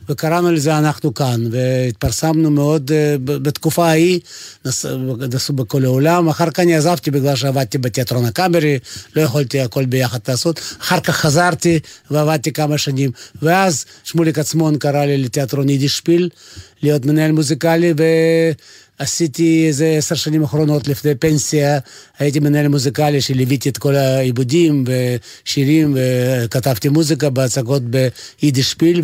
וקראנו לזה אנחנו כאן, והתפרסמנו מאוד אה, בתקופה ההיא, נס- נסעו בכל העולם, אחר כך אני עזבתי בגלל שעבדתי בתיאטרון הקאמרי, לא יכולתי הכל ביחד לעשות, אחר כך חזרתי ועבדתי כמה שנים, ואז שמוליק עצמון קרא לי לתיאטרון יידיש שפיל, להיות מנהל מוזיקלי, ו... עשיתי איזה עשר שנים אחרונות לפני פנסיה, הייתי מנהל מוזיקלי שליוויתי את כל העיבודים ושירים וכתבתי מוזיקה בהצגות ביידיש שפיל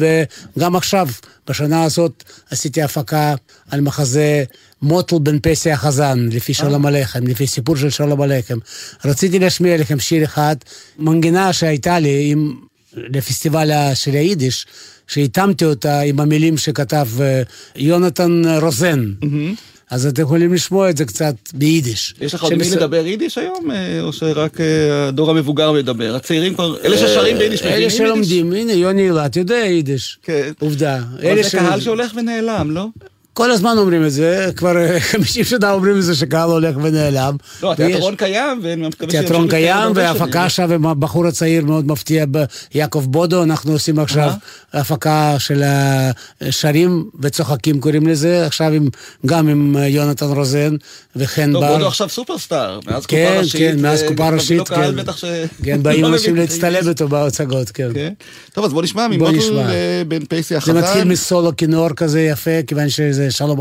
וגם עכשיו, בשנה הזאת, עשיתי הפקה על מחזה מוטל בן פסי החזן, לפי שלום עליכם, לפי סיפור של שלום עליכם. רציתי להשמיע לכם שיר אחד, מנגינה שהייתה לי עם, לפסטיבל של היידיש, שהתאמתי אותה עם המילים שכתב אה, יונתן רוזן. אז אתם יכולים לשמוע את זה קצת ביידיש. יש לך עוד מי לדבר יידיש היום, אה, או שרק אה, הדור המבוגר מדבר? הצעירים כבר, אלה ששרים ביידיש מבינים אלה יידיש? שלומדים, הנה יוני אילת יודע יידיש. כן. עובדה. אבל אלה זה קהל שהולך ונעלם, לא? כל הזמן אומרים את זה, כבר אה, 50 שנה אומרים את זה שקהל הולך ונעלם. לא, ויש- התיאטרון קיים, ואני מקווה שימשיך תיאטרון להתקיים קיים. והפקה עכשיו עם הבחור הצעיר מאוד מפתיע, יעקב בודו, אנחנו עושים עכשיו הפקה של השרים וצוחקים קוראים לזה, עכשיו עם, גם עם אה, יונתן רוזן וחן טוב, בר. בודו עכשיו סופרסטאר, מאז קופה כן, ראשית. כן, מאז ו- קופה ומביא לו ראשית, כן. ש... כן, באים לא אנשים להצטלם איתו בהצגות, כן. כן. טוב, אז בוא נשמע ממוטל. אה, בן פייסי זה החזן. מתחיל מסולו כינור כזה יפה, כיוון שזה שלום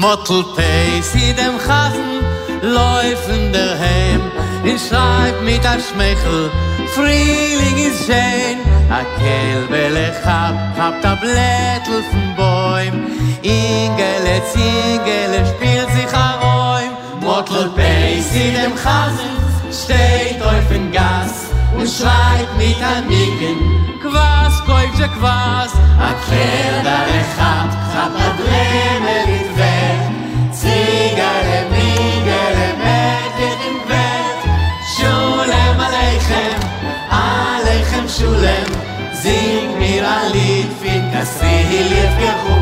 עליכם. Mottelpace in dem Gassen laufen der Heim. Ich schreib mit der Schmeichel, Frühling ist schön. A Kälbele hab, hab da Blättel vom Bäum. Ingele, Zingele spielt sich a Räum. Mottelpace in dem Gassen steht auf dem Gas und schreit mit an Micken. Quas, koivje quas, a Kälbele hab, hab a Blämel на свій лівку.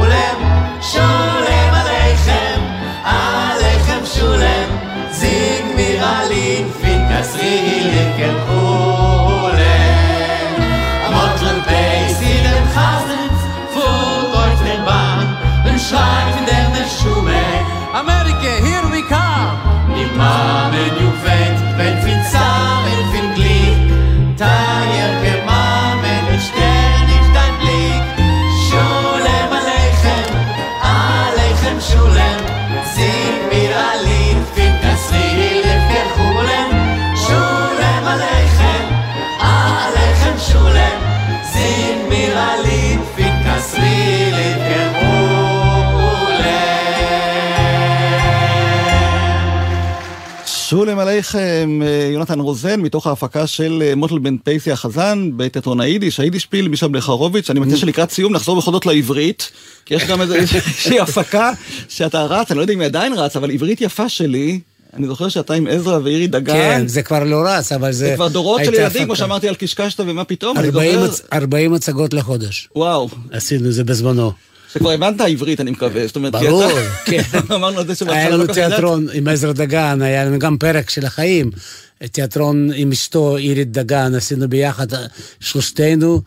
Jerusalem, sing. שולם עליכם, אה, יונתן רוזן, מתוך ההפקה של אה, מוטל בן פייסי החזן בתיאטרון היידיש, היידישפיל, מישה בלחרוביץ', אני מציע שלקראת סיום נחזור בכל זאת לעברית, כי יש גם איזושהי הפקה שאתה רץ, אני לא יודע אם היא עדיין רץ, אבל עברית יפה שלי, אני זוכר שאתה עם עזרא ואירי דגן. כן, זה כבר לא רץ, אבל זה... זה כבר דורות של ילדים, כמו. שאמרתי על קשקשת ומה פתאום, אני 40 זוכר, הצ- 40 הצגות לחודש. וואו. עשינו זה בזמנו. שכבר הבנת עברית, אני מקווה, זאת אומרת, ברור, אתה- כן. אמרנו את זה שבהתחלה היה לא לנו ידעתי. תיאטרון עם עזרא דגן, היה לנו גם פרק של החיים. תיאטרון עם אשתו, אירית דגן, עשינו ביחד, שלושתנו,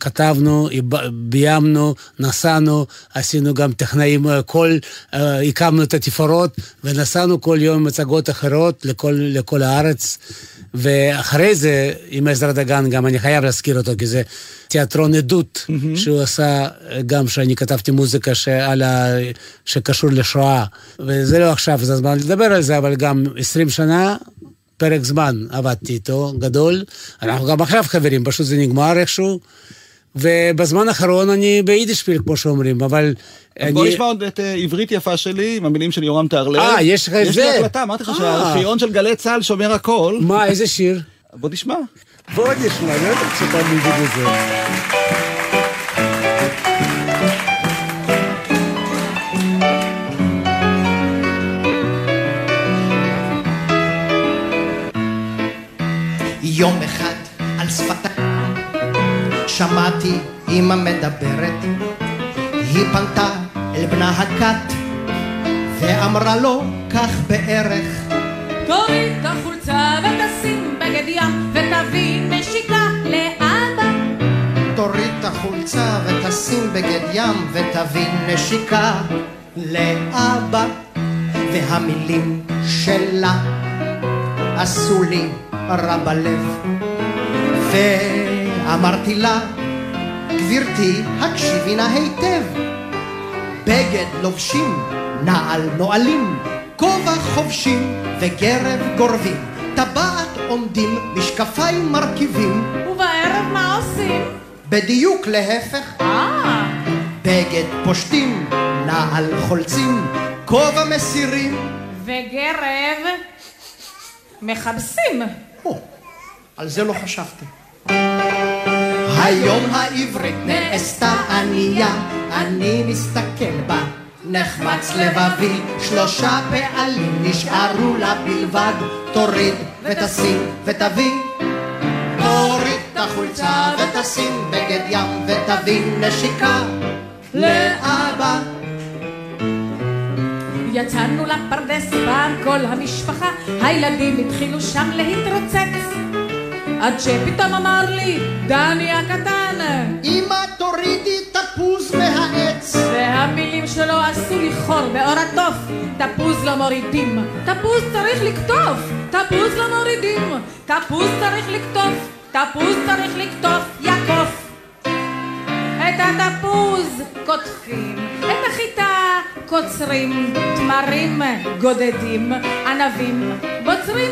כתבנו, ביימנו, נסענו, עשינו גם טכנאים, כל, הקמנו את התפאורות, ונסענו כל יום מצגות אחרות לכל, לכל הארץ. ואחרי זה, עם עזרא דגן, גם אני חייב להזכיר אותו, כי זה תיאטרון עדות, mm-hmm. שהוא עשה גם שאני כתבתי מוזיקה שעל ה... שקשור לשואה. וזה לא עכשיו, זה הזמן לדבר על זה, אבל גם 20 שנה, פרק זמן עבדתי איתו, גדול. אנחנו גם עכשיו חברים, פשוט זה נגמר איכשהו. ובזמן האחרון אני ביידישפיל, כמו שאומרים, אבל... אני... בוא נשמע עוד את uh, עברית יפה שלי, עם המילים של יורם טהרלב. אה, יש לך את זה? יש לי הקלטה, אמרתי לך אה. שהארכיון של גלי צה"ל שומר הכל. מה, איזה שיר? בוא נשמע. בוא נשמע, לא יודעת שאתה מבין את זה. יום אחד על שפתה שמעתי אמא מדברת, היא פנתה אל בנה הכת ואמרה לו כך בערך. תוריד את החולצה ותשים בגד ים ותביא נשיקה לאבא. תוריד את החולצה ותשים בגד ים ותביא נשיקה לאבא והמילים שלה עשו לי רע בלב ואמרתי לה גברתי הקשיבי נא היטב בגד לובשים נעל נועלים כובע חובשים וגרב גורבים טבעת עומדים משקפיים מרכיבים ובערב מה עושים? בדיוק להפך אה בגד פושטים נעל חולצים כובע מסירים וגרב מכבסים. או, על זה לא חשבתי. היום העברית נעשתה ענייה, אני מסתכל בה, נחמץ לבבי, שלושה פעלים נשארו לה בלבד, תוריד ותשים ותביא. תוריד את החולצה ותשים בגד ים ותביא נשיקה לאבא. יצאנו לפרדס פעם כל המשפחה, הילדים התחילו שם להתרוצץ. עד שפתאום אמר לי, דני הקטן, אמא תורידי תפוז מהעץ. והמילים שלו עשו לי חור באור התוף. תפוז לא מורידים, תפוז צריך לקטוף. תפוז לא מורידים, תפוז צריך לקטוף. תפוז צריך לקטוף, יעקוף. את התפוז קוטפים, את החיטה קוצרים, תמרים גודדים, ענבים בוצרים,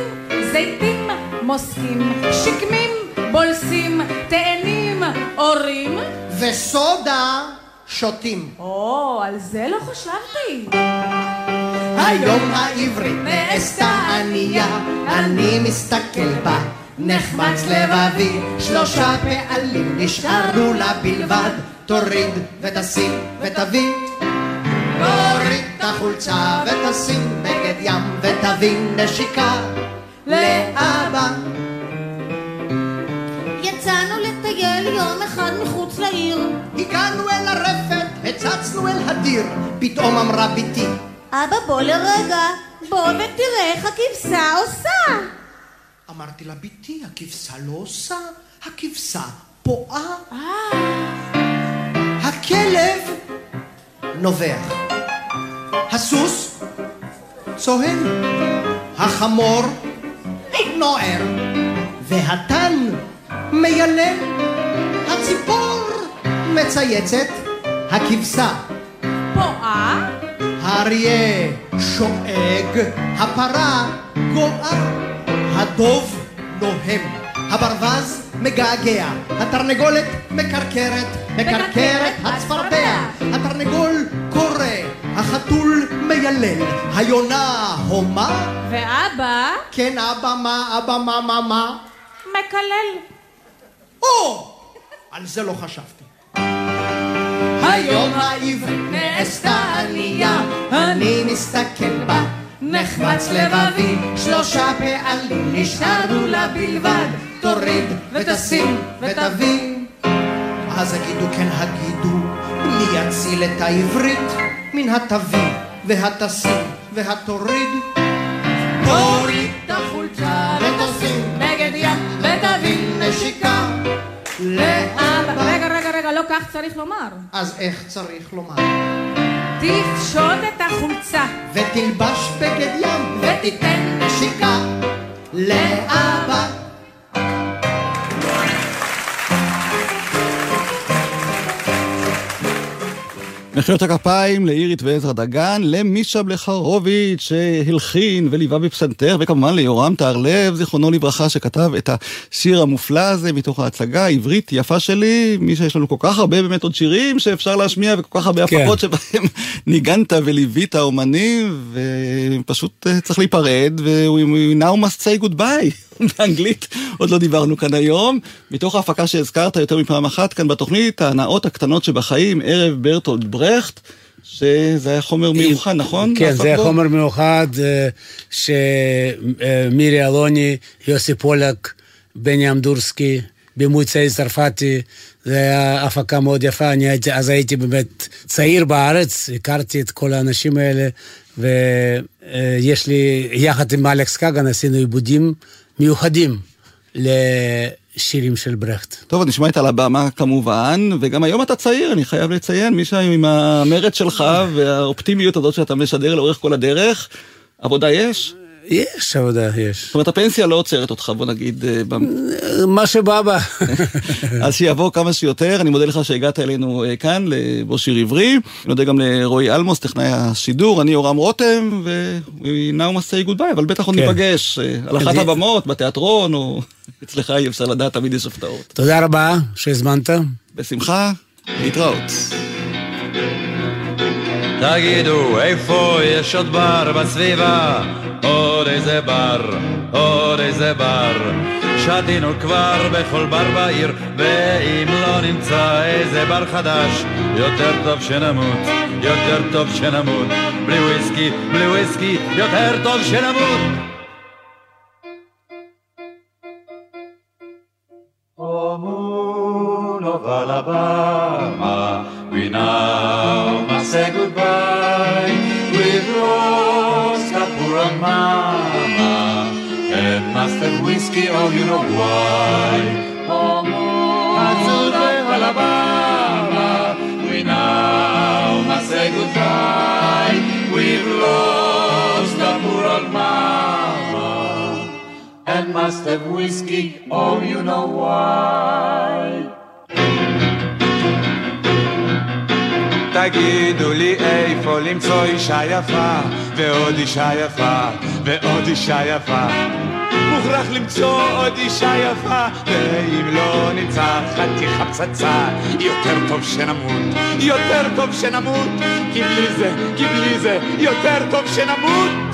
זיתים מוסקים, שקמים בולסים, תאנים אורים וסודה שותים. או, על זה לא חשבתי. היום העברית נעשתה ענייה, אני מסתכל בה. נחמץ לבבי, שלושה פעלים נשארו לה בלבד, תוריד ותשים ותביא. את החולצה ותשים בגד ים ותביא נשיקה לאבא. יצאנו לטייל יום אחד מחוץ לעיר. הגענו אל הרפת, הצצנו אל הדיר, פתאום אמרה בתי. אבא בוא לרגע, בוא ותראה איך הכבשה עושה. אמרתי לה, בתי, הכבשה לא עושה, הכבשה פועה. הכלב נובח. הסוס צוהל. החמור נוער. והתן מיילל. הציפור מצייצת. הכבשה פועה. האריה שואג. הפרה גואה. הדוב נוהם, הברווז מגעגע, התרנגולת מקרקרת, מקרקרת הצפרדע, התרנגול החתול מיילל, היונה הומה, ואבא? כן אבא מה, אבא מה, מה, מה? מקלל. או! על זה לא חשבתי. היום העברית נעשתה ענייה, אני מסתכל בה. נחמץ לבבי, שלושה פעלים נשארו לה בלבד, תוריד ותשים ותביא. אז הגידו כן הגידו, מי יציל את העברית מן התביא והתשים והתוריד. תוריד את החולצה ותשים בגד ים ותביא נשיקה לאבא. רגע, לא כך צריך לומר. אז איך צריך לומר? תפשוט את החולצה. ותלבש בגד ים. ותיתן נשיקה. לאבא. מחיאות הכפיים לאירית ועזרא דגן, למישה בלחרוביץ' שהלחין וליווה בפסנתר, וכמובן ליורם טהרלב, זיכרונו לברכה, שכתב את השיר המופלא הזה מתוך ההצגה העברית יפה שלי, מי שיש לנו כל כך הרבה באמת עוד שירים שאפשר להשמיע, וכל כך הרבה כן. הפקות שבהם ניגנת וליווית אומנים, ופשוט אה, צריך להיפרד, ו- now must say goodbye. באנגלית, עוד לא דיברנו כאן היום. מתוך ההפקה שהזכרת יותר מפעם אחת כאן בתוכנית, ההנאות הקטנות שבחיים, ערב ברטולד ברכט, שזה היה חומר מיוחד, נכון? כן, זה היה? חומר מיוחד אה, שמירי אלוני, יוסי פולק, בני אמדורסקי, בימוי צעיר צרפתי, זה היה הפקה מאוד יפה, אני הייתי, אז הייתי באמת צעיר בארץ, הכרתי את כל האנשים האלה, ויש לי, יחד עם אלכס קגן עשינו עיבודים מיוחדים לשירים של ברכט. טוב, נשמע את על הבמה כמובן, וגם היום אתה צעיר, אני חייב לציין, מישה עם המרץ שלך והאופטימיות הזאת שאתה משדר לאורך כל הדרך, עבודה יש? יש עבודה, יש. זאת אומרת, הפנסיה לא עוצרת אותך, בוא נגיד. אה, מה שבא בה. אז שיבוא כמה שיותר, אני מודה לך שהגעת אלינו אה, כאן, לבוא שיר עברי. אני מודה גם לרועי אלמוס, טכנאי השידור, אני יורם רותם, ו-we now must say goodbye, אבל בטח עוד כן. ניפגש אה, על אחת זה- הבמות, בתיאטרון, או אצלך אי אפשר לדעת, תמיד יש הפתעות. תודה רבה שהזמנת. בשמחה, להתראות. תגידו, איפה יש עוד בר בסביבה? עוד איזה בר, עוד איזה בר. שתינו כבר בכל בר בעיר, ואם לא נמצא איזה בר חדש, יותר טוב שנמות, יותר טוב שנמות. בלי וויסקי, בלי וויסקי, יותר טוב שנמות. whiskey, oh, you know why. Oh, moon of Alabama, we now must say goodbye. We've lost our poor old mama and must have whiskey, oh, you know why. תגידו לי איפה למצוא אישה יפה, ועוד אישה יפה, ועוד אישה יפה. מוכרח למצוא עוד אישה יפה, ואם לא נמצא חתיכה פצצה, יותר טוב שנמות, יותר טוב שנמות, כי בלי זה, כי בלי זה, יותר טוב שנמות.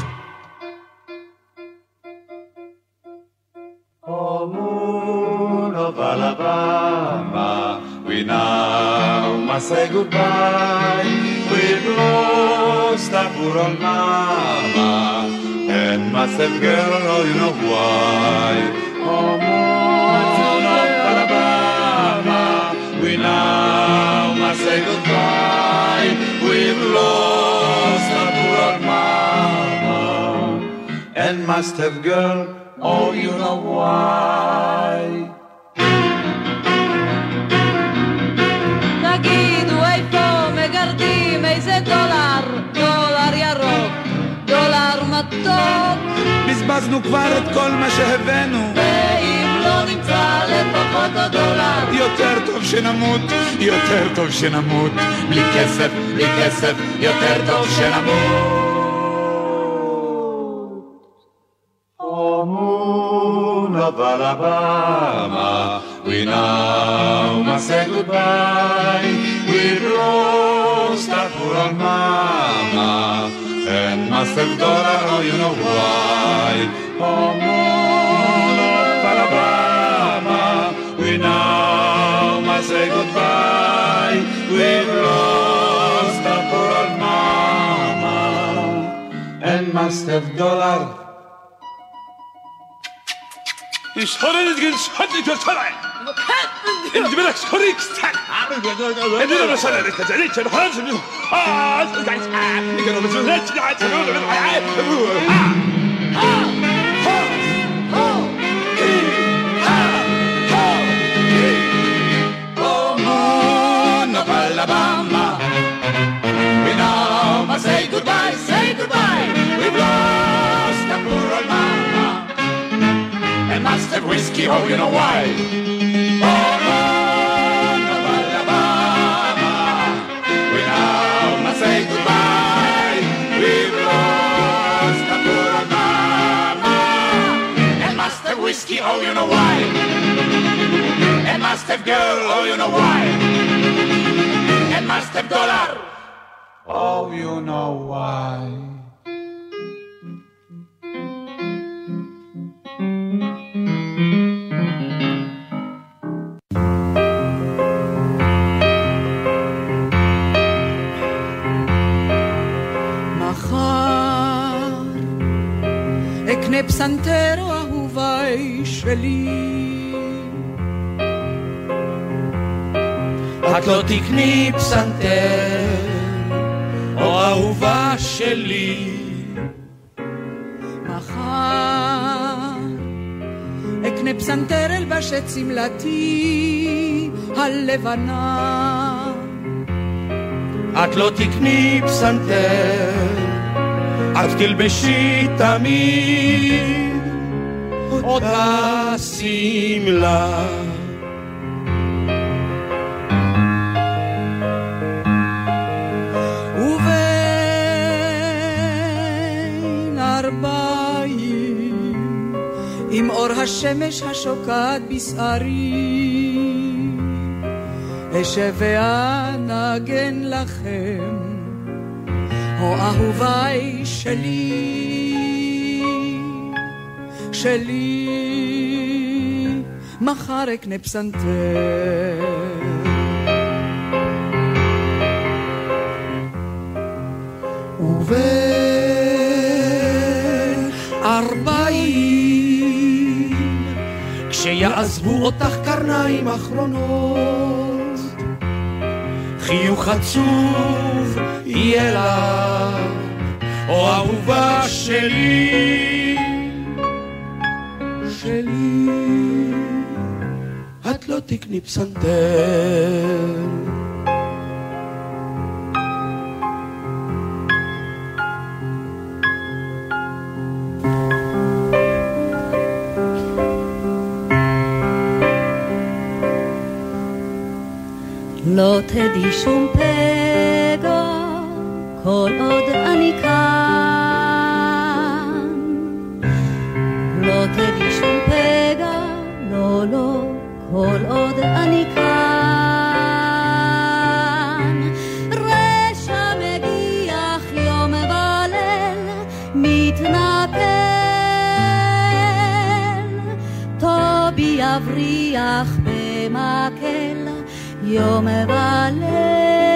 Alabama, we now must say goodbye. We've lost our poor old mama, and must have girl, oh, you know why. Oh, moon of Alabama, we now must say goodbye. We've lost our poor old mama, and must have girl, oh, you know why. מתוק. בזבזנו כבר את כל מה שהבאנו, ואם לא נמצא לפחות עוד דולר, יותר טוב שנמות, יותר טוב שנמות, בלי כסף, בלי כסף, יותר טוב שנמות. Oh, moon of Alabama, we now must say goodbye. We've lost our poor old mama, Master Dora, oh you know why. Hormone of Alabama, we now must say goodbye. We've lost our poor old mama and Master Dollar. Ich höre nicht, ich höre nicht, ich höre nicht. 엔지베라 혈액스탄 엔지베라 혈액스탄 엔지베라 혈액스탄 아 스탄 이게 너무 좋네 진짜 저거 너무 아아 Alabama. We now must say goodbye, say goodbye. We've lost a poor old. And must have whiskey, oh, you know why. whiskey, oh you know why. And must-have girl, oh you know why. And must-have dollar, oh you know why. psantero שלי את לא תקני פסנתר, או אהובה שלי. אקנה פסנתר אלבש את שמלתי הלבנה. את לא תקני פסנתר, את תלבשי תמיד אותה שמלה. עם אור השמש השוקעת בשערי אשב ואנגן לכם הו אהוביי שלי שלי. מחר אקנה פסנתר. ובין כשיעזבו אותך קרניים אחרונות חיוך עצוב יהיה לך או אהובה שלי את לא תקני פסנתר לא תדעי שום פגע כל עוד אני כאן. לא תדעי שום פגע, לא, לא, כל עוד אני כאן. רשע מגיח יום וליל, מתנפל. טובי יבריח במקל. יום וליל.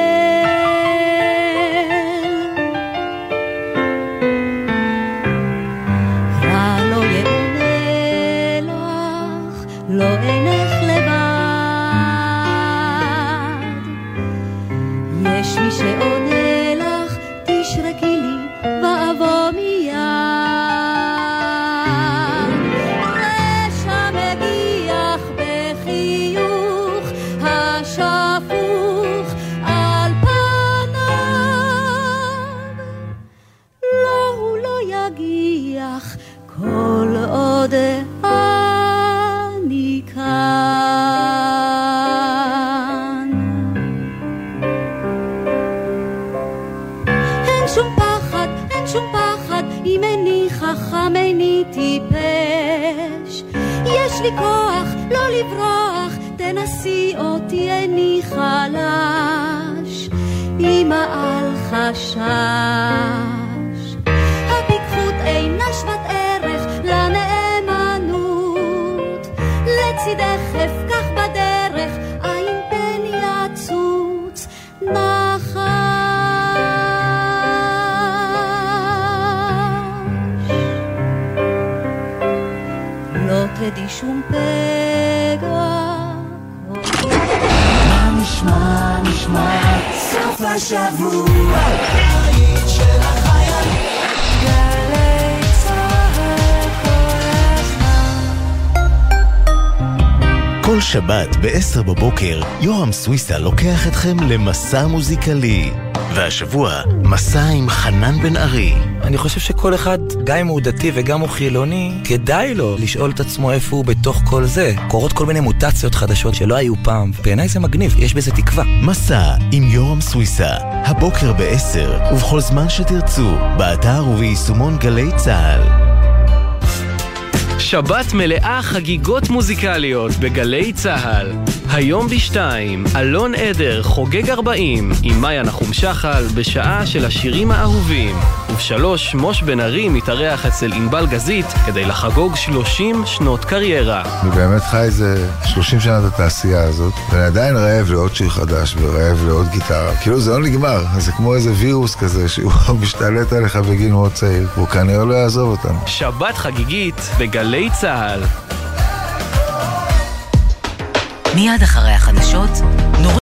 חכם איני טיפש. יש לי כוח לא לברוח, תנסי אותי איני חלש. אמא אל חשש. שום פגע. מה נשמע, נשמע, סוף השבוע, הבית של החייל. כל שבת ב-10 בבוקר, יורם סוויסה לוקח אתכם למסע מוזיקלי. והשבוע, מסע עם חנן בן ארי. אני חושב שכל אחד, גם אם הוא דתי וגם הוא חילוני, כדאי לו לשאול את עצמו איפה הוא בתוך כל זה. קורות כל מיני מוטציות חדשות שלא היו פעם, בעיניי זה מגניב, יש בזה תקווה. מסע עם יורם סוויסה, הבוקר ב-10 ובכל זמן שתרצו, באתר וביישומון גלי צה"ל. שבת מלאה חגיגות מוזיקליות בגלי צה"ל. היום בשתיים, אלון עדר חוגג 40 עם מאיה נחום שחל בשעה של השירים האהובים. ובשלוש, מוש בן ארי מתארח אצל ענבל גזית כדי לחגוג 30 שנות קריירה. אני באמת חי איזה 30 שנה את התעשייה הזאת, ואני עדיין רעב לעוד שיר חדש ורעב לעוד גיטרה. כאילו זה לא נגמר, זה כמו איזה וירוס כזה שהוא משתלט עליך בגיל מאוד צעיר, והוא כנראה לא יעזוב אותנו. שבת חגיגית בגלי צה"ל. מיד אחרי החדשות, נורית